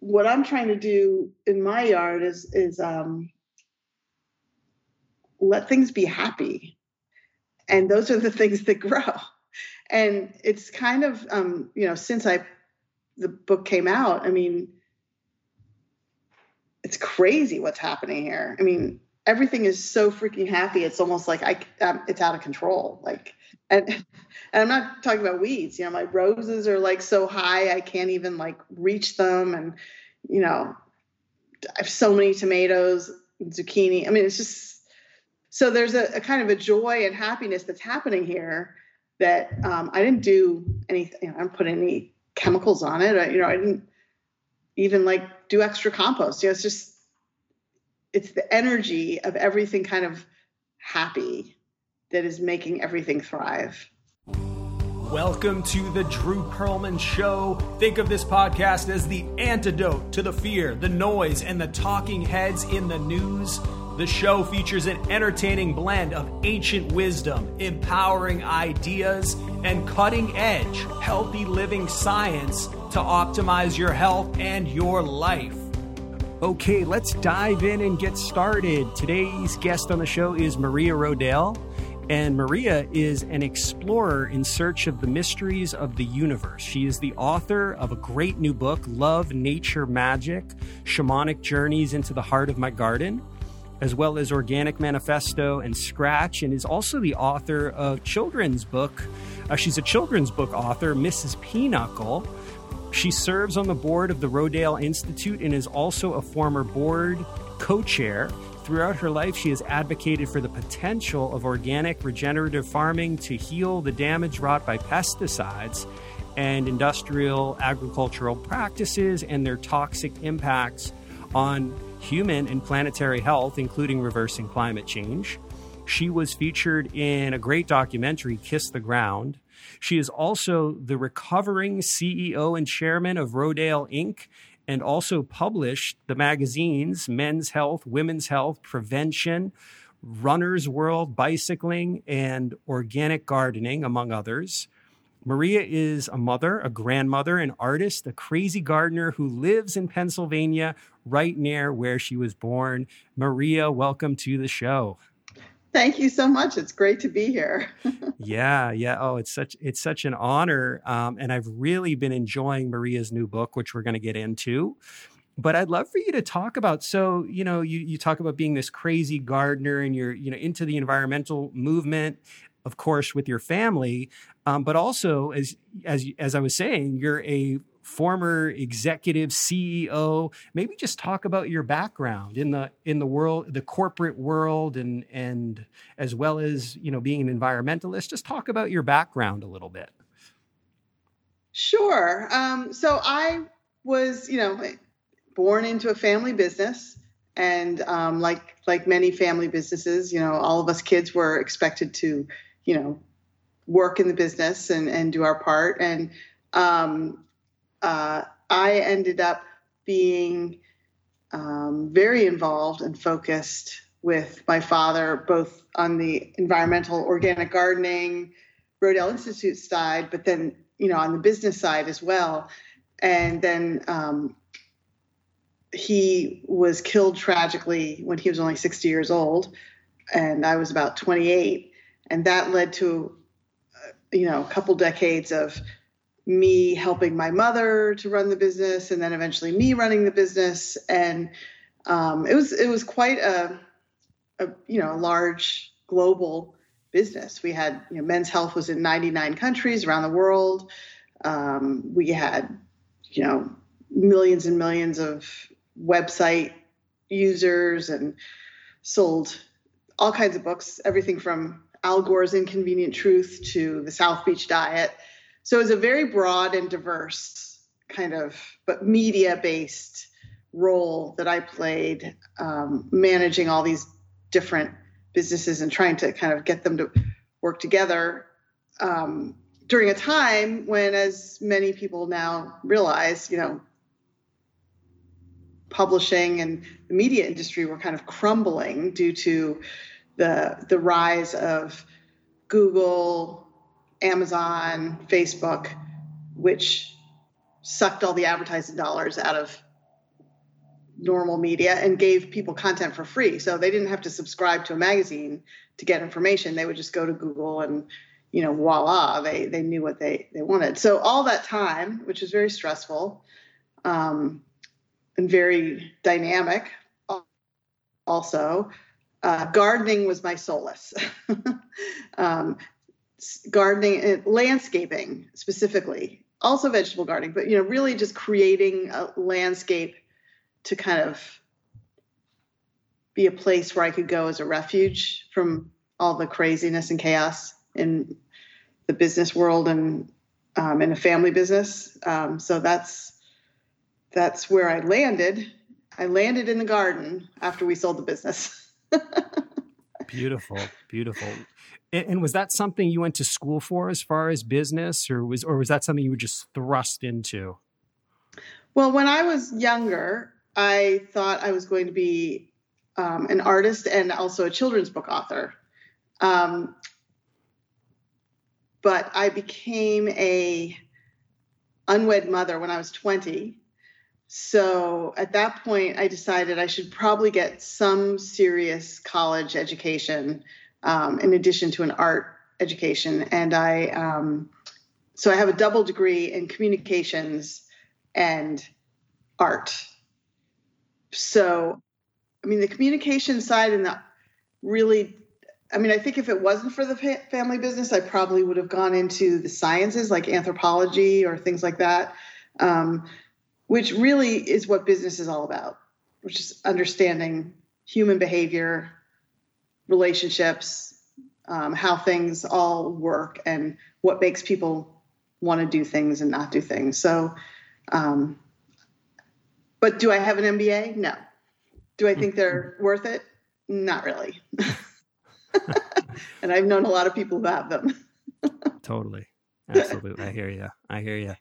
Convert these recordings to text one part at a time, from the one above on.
what I'm trying to do in my yard is is um, let things be happy, and those are the things that grow. And it's kind of um, you know since I the book came out, I mean, it's crazy what's happening here. I mean, everything is so freaking happy. It's almost like I um, it's out of control. Like and and I'm not talking about weeds. You know, my roses are like so high I can't even like reach them, and you know, I have so many tomatoes, zucchini. I mean, it's just so there's a, a kind of a joy and happiness that's happening here that um, I didn't do anything. You know, I didn't put any chemicals on it. I, you know, I didn't even like do extra compost. You know, it's just it's the energy of everything kind of happy that is making everything thrive. Welcome to the Drew Perlman Show. Think of this podcast as the antidote to the fear, the noise, and the talking heads in the news. The show features an entertaining blend of ancient wisdom, empowering ideas, and cutting edge, healthy living science to optimize your health and your life. Okay, let's dive in and get started. Today's guest on the show is Maria Rodale. And Maria is an explorer in search of the mysteries of the universe. She is the author of a great new book, Love, Nature, Magic Shamanic Journeys into the Heart of My Garden, as well as Organic Manifesto and Scratch, and is also the author of children's book. Uh, she's a children's book author, Mrs. Pinochle. She serves on the board of the Rodale Institute and is also a former board co chair Throughout her life, she has advocated for the potential of organic regenerative farming to heal the damage wrought by pesticides and industrial agricultural practices and their toxic impacts on human and planetary health, including reversing climate change. She was featured in a great documentary, Kiss the Ground. She is also the recovering CEO and chairman of Rodale Inc and also published the magazines Men's Health, Women's Health, Prevention, Runner's World, Bicycling, and Organic Gardening, among others. Maria is a mother, a grandmother, an artist, a crazy gardener who lives in Pennsylvania, right near where she was born. Maria, welcome to the show. Thank you so much. It's great to be here. yeah, yeah. Oh, it's such it's such an honor, um, and I've really been enjoying Maria's new book, which we're going to get into. But I'd love for you to talk about. So, you know, you you talk about being this crazy gardener, and you're you know into the environmental movement, of course, with your family, um, but also as as as I was saying, you're a former executive CEO. Maybe just talk about your background in the in the world, the corporate world, and and as well as you know being an environmentalist. Just talk about your background a little bit. Sure. Um, so I was, you know, born into a family business, and um, like like many family businesses, you know, all of us kids were expected to, you know, work in the business and and do our part and um, uh, I ended up being um, very involved and focused with my father, both on the environmental organic gardening, Rodale Institute side, but then, you know, on the business side as well. And then um, he was killed tragically when he was only 60 years old, and I was about 28. And that led to, uh, you know, a couple decades of me helping my mother to run the business and then eventually me running the business. And um, it was it was quite a, a you know a large global business. We had you know men's health was in 99 countries around the world. Um, we had you know millions and millions of website users and sold all kinds of books everything from al gore's inconvenient truth to the south beach diet so it was a very broad and diverse kind of, but media based role that I played, um, managing all these different businesses and trying to kind of get them to work together um, during a time when, as many people now realize, you know, publishing and the media industry were kind of crumbling due to the the rise of Google, Amazon, Facebook, which sucked all the advertising dollars out of normal media and gave people content for free. So they didn't have to subscribe to a magazine to get information. They would just go to Google and, you know, voila, they, they knew what they, they wanted. So all that time, which is very stressful um, and very dynamic also, uh, gardening was my solace. um, gardening, and landscaping specifically, also vegetable gardening, but you know, really just creating a landscape to kind of be a place where I could go as a refuge from all the craziness and chaos in the business world and um, in a family business. Um, so that's that's where I landed. I landed in the garden after we sold the business. beautiful, beautiful. And, was that something you went to school for as far as business, or was or was that something you were just thrust into? Well, when I was younger, I thought I was going to be um, an artist and also a children's book author. Um, but I became a unwed mother when I was 20. So at that point, I decided I should probably get some serious college education um, in addition to an art education. And I, um, so I have a double degree in communications and art. So, I mean, the communication side and the really, I mean, I think if it wasn't for the family business, I probably would have gone into the sciences like anthropology or things like that, um, which really is what business is all about, which is understanding human behavior, relationships, um, how things all work, and what makes people want to do things and not do things. So, um, but do I have an MBA? No. Do I think they're worth it? Not really. and I've known a lot of people who have them. totally. Absolutely. I hear you. I hear you.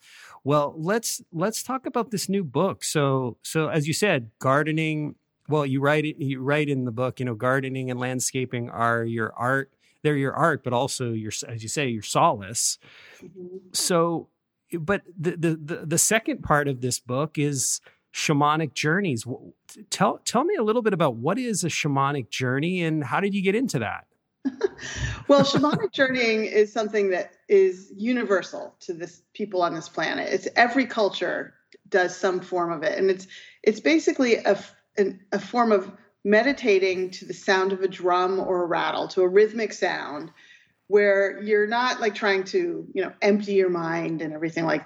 Well, let's let's talk about this new book. So so as you said, gardening well, you write it, you write in the book, you know, gardening and landscaping are your art. They're your art, but also your, as you say, your solace. Mm-hmm. So, but the, the, the the second part of this book is shamanic journeys. Tell tell me a little bit about what is a shamanic journey and how did you get into that? well, shamanic journeying is something that is universal to this people on this planet. It's every culture does some form of it, and it's it's basically a an, a form of meditating to the sound of a drum or a rattle, to a rhythmic sound, where you're not like trying to, you know, empty your mind and everything like,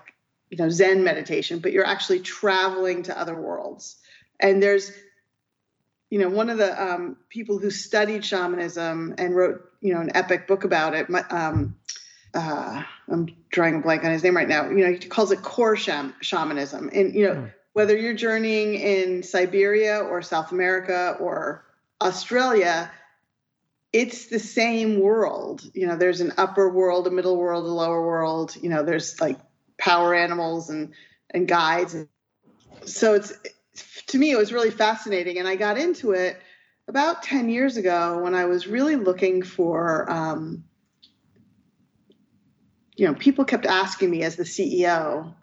you know, Zen meditation, but you're actually traveling to other worlds. And there's, you know, one of the um, people who studied shamanism and wrote, you know, an epic book about it. Um, uh, I'm drawing a blank on his name right now. You know, he calls it core shamanism, and you know, mm whether you're journeying in Siberia or South America or Australia, it's the same world. You know, there's an upper world, a middle world, a lower world. You know, there's like power animals and and guides. So it's to me, it was really fascinating, and I got into it about 10 years ago when I was really looking for. Um, you know, people kept asking me as the CEO,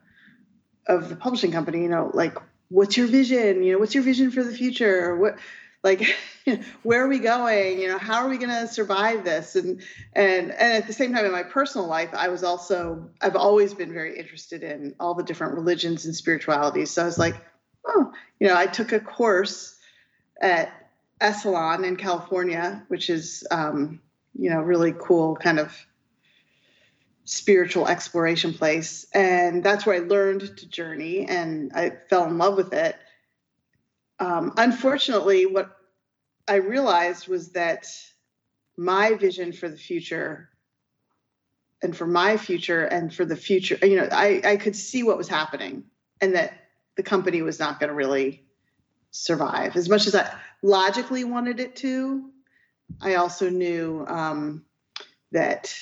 of the publishing company, you know, like, what's your vision? You know, what's your vision for the future? What, like, where are we going? You know, how are we going to survive this? And and and at the same time, in my personal life, I was also I've always been very interested in all the different religions and spiritualities. So I was like, oh, you know, I took a course at Esalen in California, which is um, you know really cool kind of spiritual exploration place. And that's where I learned to journey and I fell in love with it. Um, unfortunately, what I realized was that my vision for the future and for my future and for the future, you know, I, I could see what was happening and that the company was not going to really survive as much as I logically wanted it to. I also knew um, that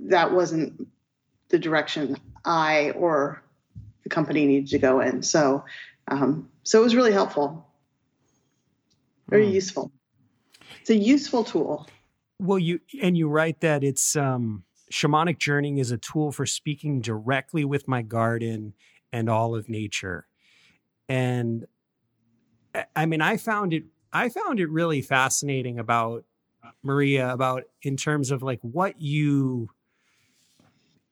that wasn't the direction I or the company needed to go in. So, um, so it was really helpful, very mm. useful. It's a useful tool. Well, you and you write that it's um, shamanic journeying is a tool for speaking directly with my garden and all of nature. and I mean, I found it I found it really fascinating about Maria about in terms of like what you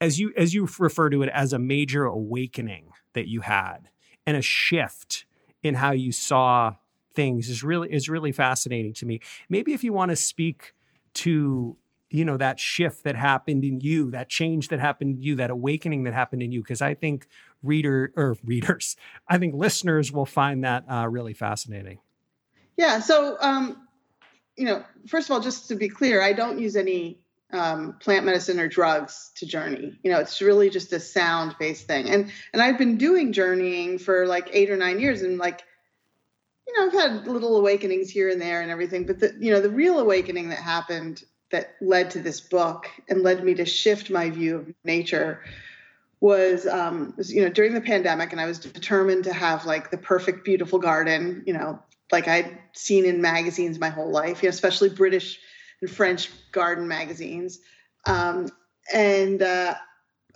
as you as you refer to it as a major awakening that you had and a shift in how you saw things is really is really fascinating to me. Maybe if you want to speak to you know that shift that happened in you, that change that happened in you, that awakening that happened in you, because I think reader or readers, I think listeners will find that uh, really fascinating. Yeah. So, um, you know, first of all, just to be clear, I don't use any um, plant medicine or drugs to journey. You know, it's really just a sound based thing. And and I've been doing journeying for like eight or nine years, and like, you know, I've had little awakenings here and there and everything. But the you know the real awakening that happened that led to this book and led me to shift my view of nature was um was, you know during the pandemic and i was determined to have like the perfect beautiful garden you know like i'd seen in magazines my whole life you know, especially british and French garden magazines. Um, and uh,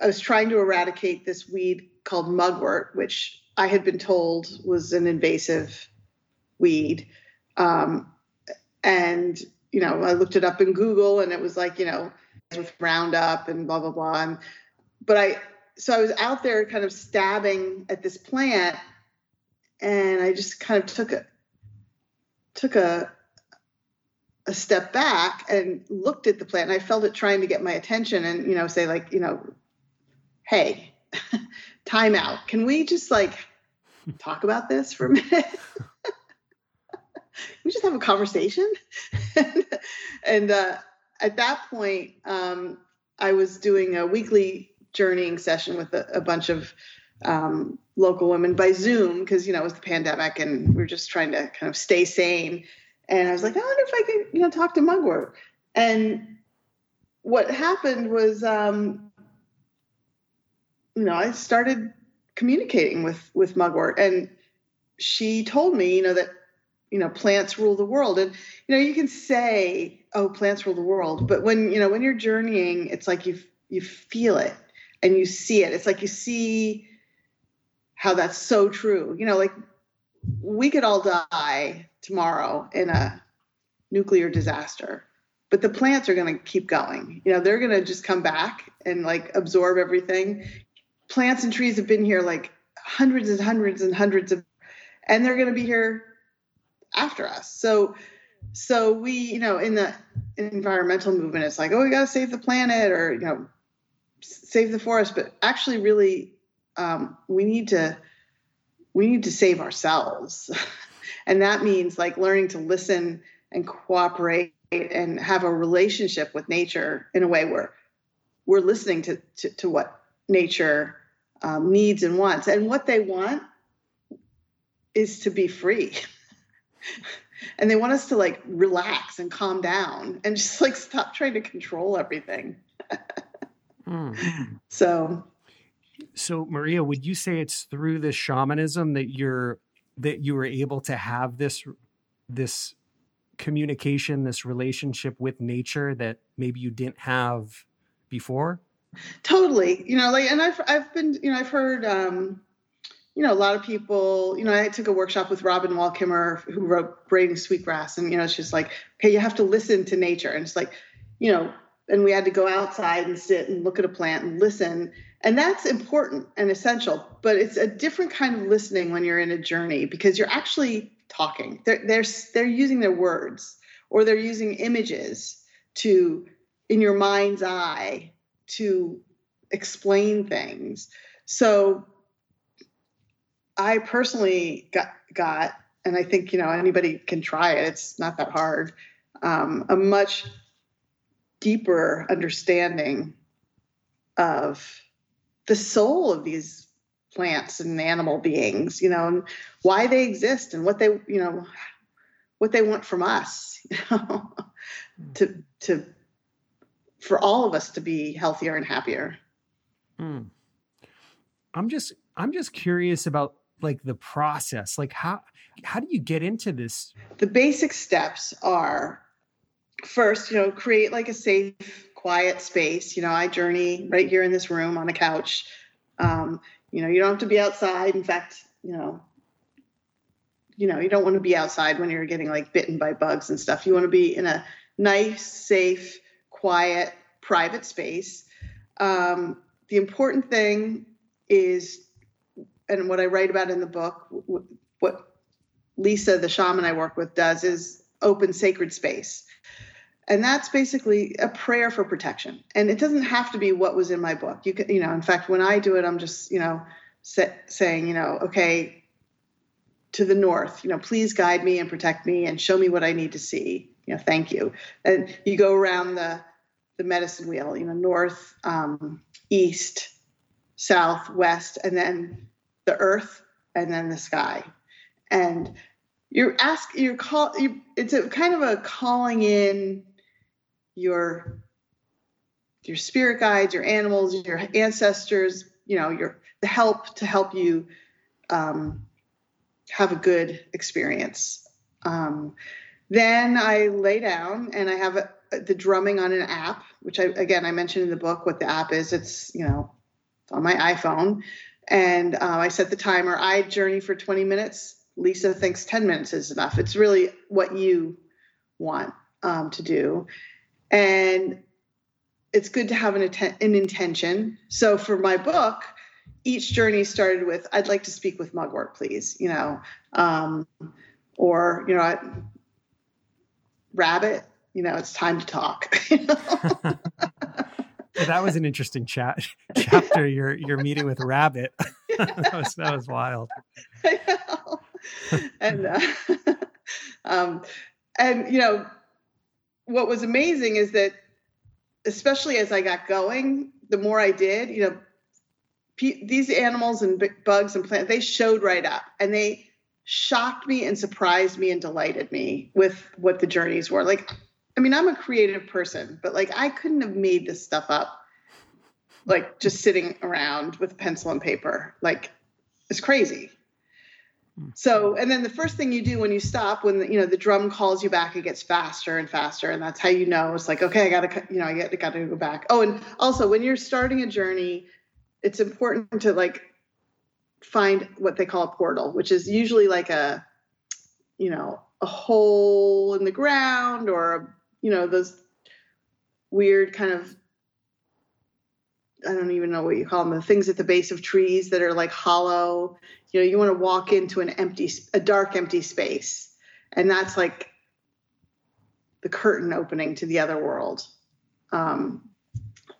I was trying to eradicate this weed called mugwort, which I had been told was an invasive weed. Um, and, you know, I looked it up in Google and it was like, you know, with Roundup and blah, blah, blah. And, but I, so I was out there kind of stabbing at this plant and I just kind of took a, took a, a step back and looked at the plant and I felt it trying to get my attention and you know say like you know hey time out. Can we just like talk about this for a minute? We just have a conversation? And uh, at that point um, I was doing a weekly journeying session with a, a bunch of um, local women by Zoom because you know it was the pandemic and we are just trying to kind of stay sane and I was like, I wonder if I could, you know, talk to Mugwort. And what happened was, um, you know, I started communicating with with Mugwort, and she told me, you know, that you know plants rule the world, and you know, you can say, oh, plants rule the world, but when you know when you're journeying, it's like you you feel it and you see it. It's like you see how that's so true. You know, like we could all die tomorrow in a nuclear disaster but the plants are going to keep going. You know they're going to just come back and like absorb everything. Plants and trees have been here like hundreds and hundreds and hundreds of and they're going to be here after us. So so we you know in the environmental movement it's like oh we got to save the planet or you know save the forest but actually really um, we need to we need to save ourselves. and that means like learning to listen and cooperate and have a relationship with nature in a way where we're listening to, to, to what nature um, needs and wants. And what they want is to be free. and they want us to like relax and calm down and just like stop trying to control everything. mm. So so Maria, would you say it's through this shamanism that you're that you were able to have this this communication, this relationship with nature that maybe you didn't have before? Totally. You know, like and I've I've been, you know, I've heard um you know, a lot of people, you know, I took a workshop with Robin Wall Kimmerer who wrote Braiding Sweetgrass. And, you know, just like, okay, you have to listen to nature. And it's like, you know, and we had to go outside and sit and look at a plant and listen and that's important and essential but it's a different kind of listening when you're in a journey because you're actually talking. They're they're, they're using their words or they're using images to in your mind's eye to explain things. So i personally got got and i think you know anybody can try it. It's not that hard. Um, a much deeper understanding of the soul of these plants and animal beings, you know, and why they exist and what they, you know, what they want from us, you know, mm. to to for all of us to be healthier and happier. Mm. I'm just I'm just curious about like the process. Like how how do you get into this? The basic steps are first, you know, create like a safe quiet space. You know, I journey right here in this room on a couch. Um, you know, you don't have to be outside. In fact, you know, you know, you don't want to be outside when you're getting like bitten by bugs and stuff. You want to be in a nice, safe, quiet, private space. Um, the important thing is, and what I write about in the book, what Lisa, the shaman I work with, does is open sacred space. And that's basically a prayer for protection. And it doesn't have to be what was in my book. You can, you know, in fact, when I do it, I'm just, you know, saying, you know, okay, to the north, you know, please guide me and protect me and show me what I need to see. You know, thank you. And you go around the the medicine wheel, you know, north, um, east, south, west, and then the earth, and then the sky. And you're ask you're call you, it's a kind of a calling in your your spirit guides, your animals, your ancestors, you know, your the help to help you um, have a good experience. Um, then I lay down and I have a, the drumming on an app, which I again I mentioned in the book what the app is. It's you know it's on my iPhone, and uh, I set the timer. I journey for 20 minutes. Lisa thinks 10 minutes is enough. It's really what you want um, to do, and it's good to have an, an intention. So for my book, each journey started with I'd like to speak with Mugwort, please. You know, um, or you know, rabbit you know, it's time to talk. well, that was an interesting chat chapter. Your your meeting with Rabbit. that was that was wild. and uh, um, and you know, what was amazing is that, especially as I got going, the more I did, you know, these animals and bugs and plants, they showed right up, and they shocked me and surprised me and delighted me with what the journeys were like I mean, I'm a creative person, but like I couldn't have made this stuff up like just sitting around with pencil and paper. Like it's crazy. Mm. So, and then the first thing you do when you stop, when the, you know the drum calls you back, it gets faster and faster, and that's how you know it's like, okay, I gotta, you know, I got, got to go back. Oh, and also when you're starting a journey, it's important to like find what they call a portal, which is usually like a, you know, a hole in the ground or a you know those weird kind of I don't even know what you call them, the things at the base of trees that are like hollow. You know, you want to walk into an empty, a dark, empty space. And that's like the curtain opening to the other world. Um,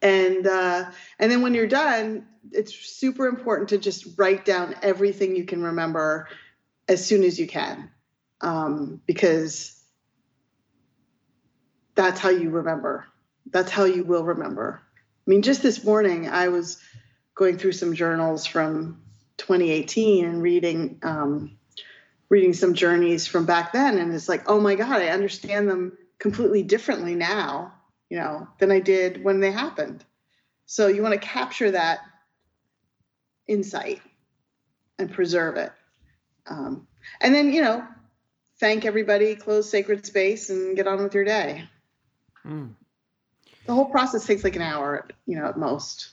and, uh, and then when you're done, it's super important to just write down everything you can remember as soon as you can. Um, because that's how you remember. That's how you will remember. I mean, just this morning, I was going through some journals from 2018 and reading um, reading some journeys from back then, and it's like, oh my god, I understand them completely differently now, you know, than I did when they happened. So you want to capture that insight and preserve it, um, and then you know, thank everybody, close sacred space, and get on with your day. Mm. The whole process takes like an hour, you know, at most.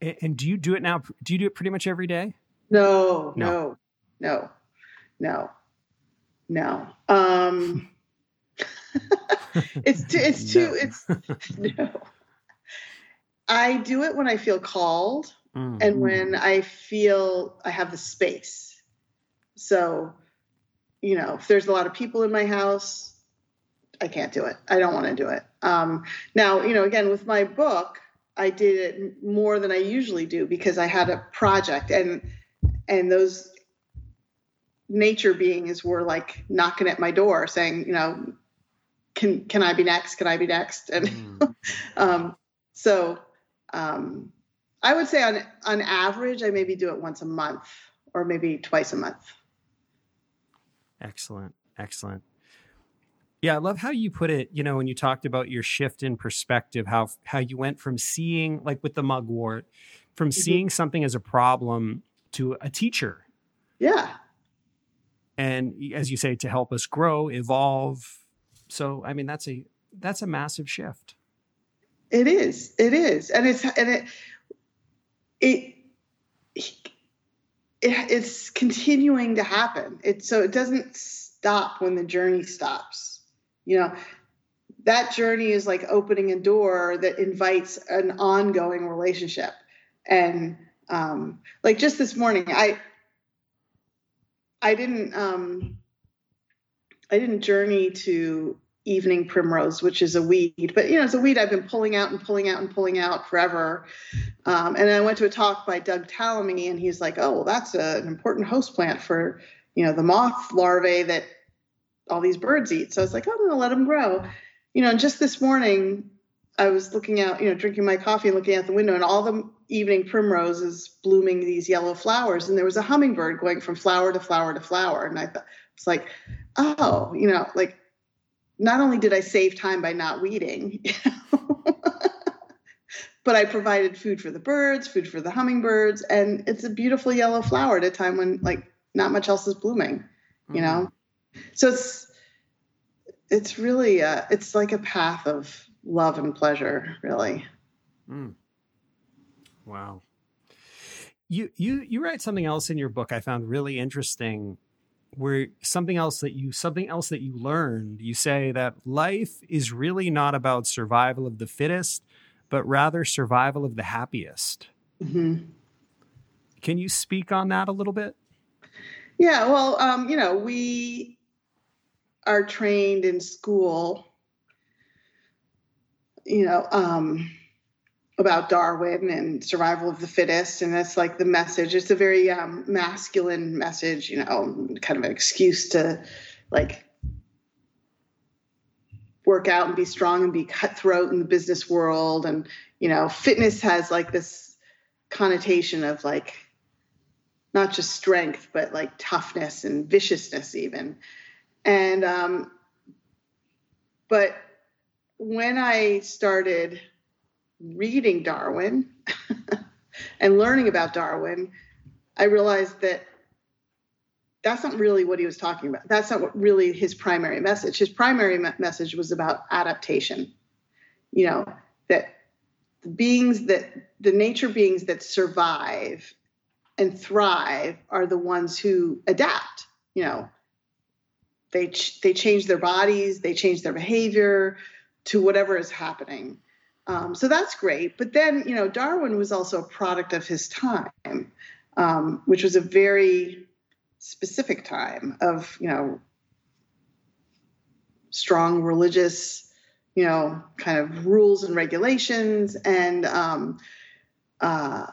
And, and, do you do it now? Do you do it pretty much every day? No, no, no, no, no. no. Um, it's too, it's too, no. it's no. I do it when I feel called mm. and when I feel I have the space. So, you know, if there's a lot of people in my house, I can't do it. I don't want to do it. Um, now, you know, again, with my book, I did it more than I usually do because I had a project and and those nature beings were like knocking at my door saying, you know, can can I be next? Can I be next? And mm. um, so um, I would say on on average, I maybe do it once a month or maybe twice a month. Excellent, excellent. Yeah, I love how you put it, you know, when you talked about your shift in perspective, how how you went from seeing like with the mugwort, from mm-hmm. seeing something as a problem to a teacher. Yeah. And as you say to help us grow, evolve. So, I mean, that's a that's a massive shift. It is. It is. And it's and it it it, it's continuing to happen. It so it doesn't stop when the journey stops. You know, that journey is like opening a door that invites an ongoing relationship. And um, like just this morning, I I didn't um, I didn't journey to evening primrose, which is a weed, but you know, it's a weed I've been pulling out and pulling out and pulling out forever. Um, and I went to a talk by Doug Tallamy, and he's like, "Oh, well, that's a, an important host plant for you know the moth larvae that all these birds eat." So I was like, oh, "I'm going to let them grow." You know, and just this morning, I was looking out, you know, drinking my coffee and looking out the window, and all the evening primroses blooming these yellow flowers, and there was a hummingbird going from flower to flower to flower, and I thought it's like, oh, you know, like not only did I save time by not weeding, you know, but I provided food for the birds, food for the hummingbirds, and it's a beautiful yellow flower at a time when like not much else is blooming, you mm-hmm. know. So it's it's really a, uh, it's like a path of love and pleasure, really. Mm. Wow. You you you write something else in your book I found really interesting where something else that you something else that you learned you say that life is really not about survival of the fittest but rather survival of the happiest mm-hmm. can you speak on that a little bit yeah well um, you know we are trained in school you know um, about Darwin and survival of the fittest. And that's like the message. It's a very um, masculine message, you know, kind of an excuse to like work out and be strong and be cutthroat in the business world. And, you know, fitness has like this connotation of like not just strength, but like toughness and viciousness, even. And, um, but when I started reading Darwin and learning about Darwin, I realized that that's not really what he was talking about. That's not what really his primary message. His primary me- message was about adaptation. You know, that the beings that the nature beings that survive and thrive are the ones who adapt. You know, they ch- they change their bodies, they change their behavior to whatever is happening. Um, so that's great. But then, you know, Darwin was also a product of his time, um, which was a very specific time of, you know, strong religious, you know, kind of rules and regulations and um, uh,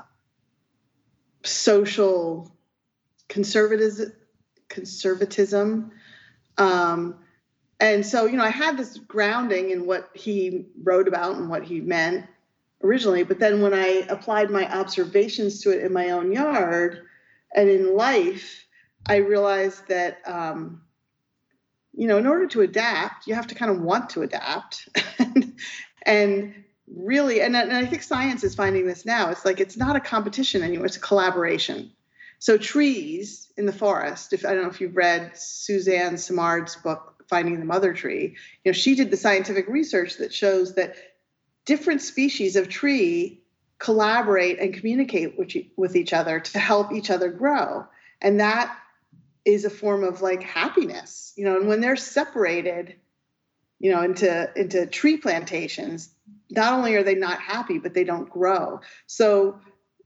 social conservatism. Conservatism. Um, and so you know i had this grounding in what he wrote about and what he meant originally but then when i applied my observations to it in my own yard and in life i realized that um, you know in order to adapt you have to kind of want to adapt. And, really and, and i think science is finding this now. It's like it's not a competition anymore. It's a collaboration so trees in the forest if i don't know if you've read suzanne simard's book finding the mother tree you know she did the scientific research that shows that different species of tree collaborate and communicate with, with each other to help each other grow. And that is a form of like happiness you know and when they're separated you know into into tree plantations not only are they not happy but they don't grow. So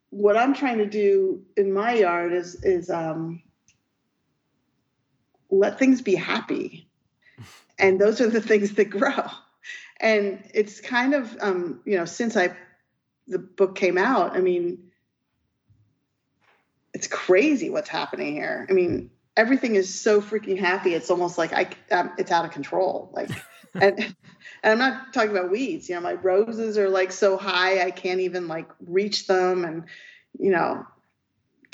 what i'm trying to do in my yard is is um let things be happy. And those are the things that grow. And it's kind of um, you know since i the book came out i mean it's crazy what's happening here. I mean everything is so freaking happy. It's almost like i um, it's out of control. Like and, and i'm not talking about weeds you know my roses are like so high i can't even like reach them and you know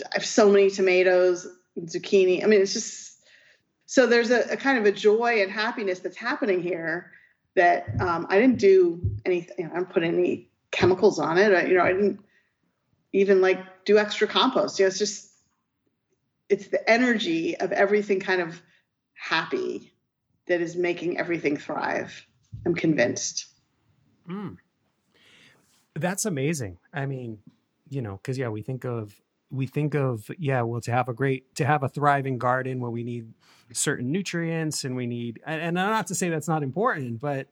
i have so many tomatoes zucchini i mean it's just so there's a, a, kind of a joy and happiness that's happening here that um, I didn't do anything. You know, I didn't put any chemicals on it. I, you know, I didn't even like do extra compost. You know, it's just it's the energy of everything kind of happy that is making everything thrive. I'm convinced. Mm. That's amazing. I mean, you know, because yeah, we think of we think of yeah well to have a great to have a thriving garden where we need certain nutrients and we need and, and not to say that's not important but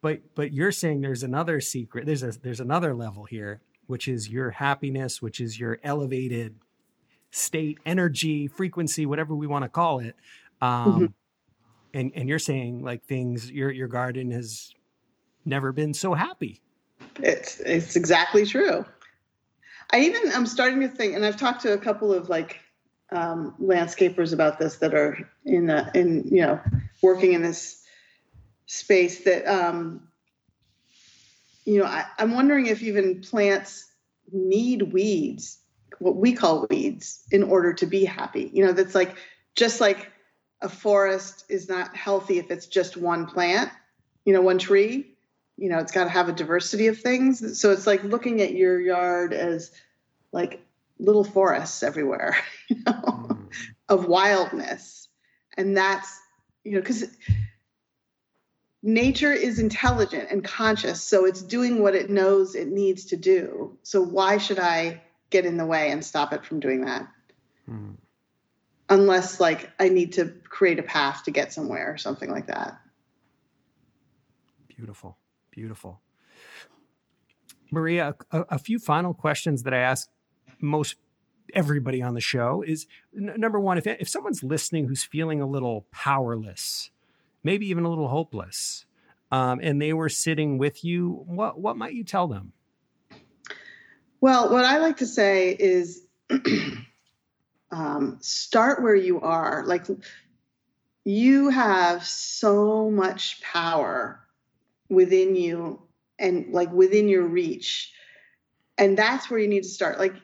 but but you're saying there's another secret there's a there's another level here which is your happiness which is your elevated state energy frequency whatever we want to call it um mm-hmm. And and you're saying like things your your garden has never been so happy it's it's exactly true I even I'm starting to think, and I've talked to a couple of like um, landscapers about this that are in the, in you know working in this space that um, you know I, I'm wondering if even plants need weeds, what we call weeds, in order to be happy. You know, that's like just like a forest is not healthy if it's just one plant, you know, one tree. You know it's got to have a diversity of things. So it's like looking at your yard as like little forests everywhere you know, mm. of wildness. And that's you know because nature is intelligent and conscious so it's doing what it knows it needs to do. So why should i get in the way and stop it from doing that? Mm. Unless like i need to create a path to get somewhere or something like that beautiful Beautiful. Maria, a, a, few final questions that I ask most everybody on the show is n- number one, if, if someone's listening who's feeling a little powerless, maybe even a little hopeless, um, and they were sitting with you, what, what might you tell them? Well, what I like to say is um, start where you are. Like you have so much power within you and like within your reach. And that's where you need to start. Like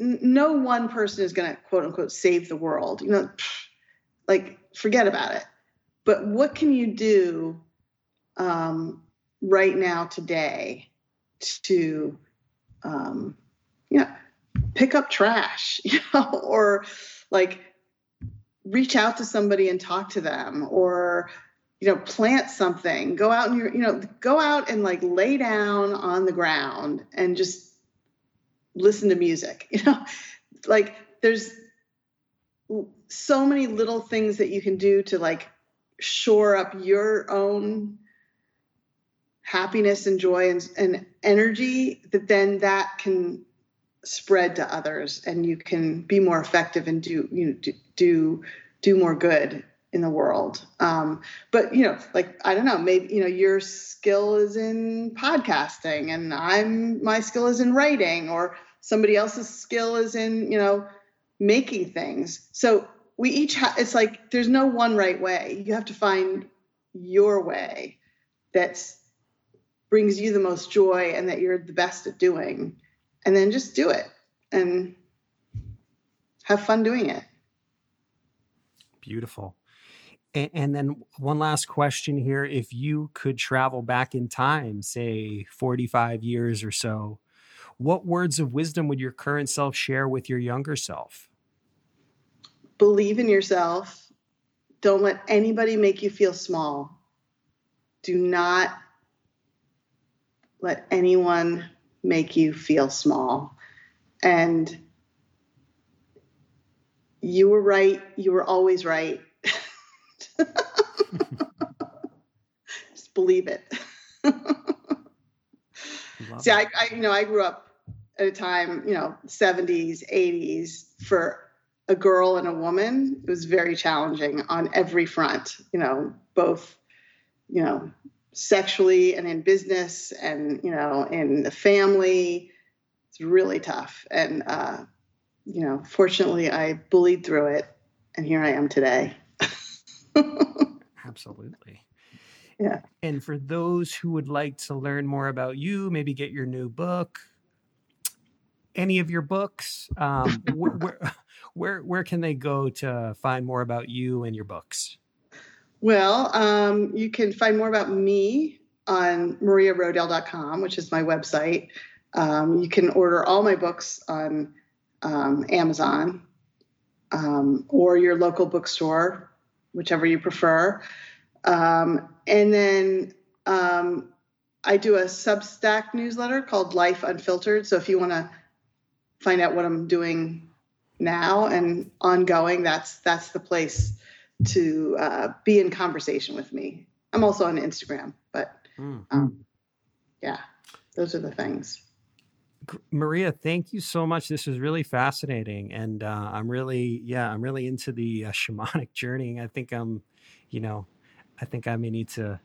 n- no one person is going to quote unquote save the world. You know like forget about it. But what can you do um, right now today to um, you know pick up trash you know or like reach out to somebody and talk to them or you know plant something. Go out and you know go out and like lay down on the ground and just listen to music you know? Like there's so many little things that you can do to like shore up your own happiness and joy and, and energy that then that can spread to others and you can be more effective and do you know do do, more good in the world. Um, but you know, like I don't know, maybe you know your skill is in podcasting, and I'm my skill is in writing, or somebody else's skill is in you know making things. So we each have. It's like there's no one right way. You have to find your way that brings you the most joy and that you're the best at doing, and then just do it and have fun doing it. Beautiful. And, and then one last question here. If you could travel back in time, say 45 years or so, what words of wisdom would your current self share with your younger self? Believe in yourself. Don't let anybody make you feel small. Do not let anyone make you feel small. And you were right. You were always right. Just believe it. See, I, I, you know, I grew up at a time, you know, 70s, 80s for a girl and a woman. It was very challenging on every front, you know, both, you know, sexually and in business and, you know, in the family. It's really tough. And, uh, you know, fortunately, I bullied through it, and here I am today. Absolutely. Yeah. And for those who would like to learn more about you, maybe get your new book, any of your books, um, where, where, where, where can they go to find more about you and your books? Well, um, you can find more about me on mariarodale.com, which is my website. Um, you can order all my books on um, Amazon um, or your local bookstore whichever you prefer. Um, and then um, I do a Substack newsletter called Life Unfiltered. So if you want to find out what I'm doing now and ongoing, that's that's the place to uh, be in conversation with me. I'm also on Instagram, but mm. um, yeah, those are the things. Maria, thank you so much. This was really fascinating, and uh, I'm really, yeah, I'm really into the uh, shamanic journey. I think I'm, you know, I think I may need to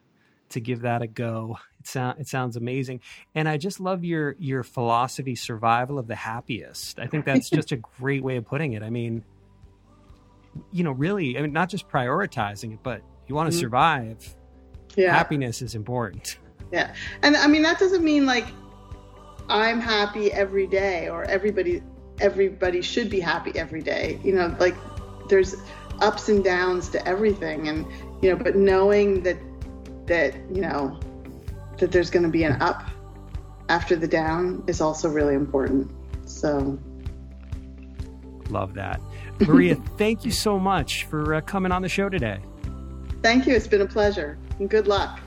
to give that a go. It sound it sounds amazing, and I just love your your philosophy, survival of the happiest. I think that's just a great way of putting it. I mean, you know, really, I mean, not just prioritizing it, but you want to mm-hmm. survive. Yeah. Happiness is important. Yeah, and I mean that doesn't mean like I'm happy every day or everybody everybody should be happy every day. You know, like there's ups and downs to everything and you know, but knowing that that, you know, that there's going to be an up after the down is also really important. So love that. Maria, thank you so much for uh, coming on the show today. Thank you. It's been a pleasure. And good luck.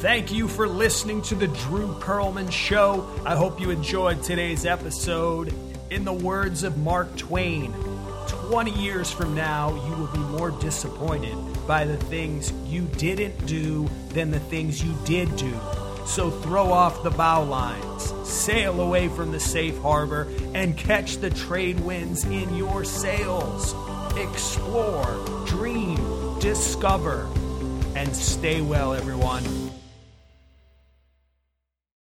Thank you for listening to the Drew Perlman Show. I hope you enjoyed today's episode. In the words of Mark Twain, 20 years from now, you will be more disappointed by the things you didn't do than the things you did do. So throw off the bow lines, sail away from the safe harbor, and catch the trade winds in your sails. Explore, dream, discover, and stay well, everyone.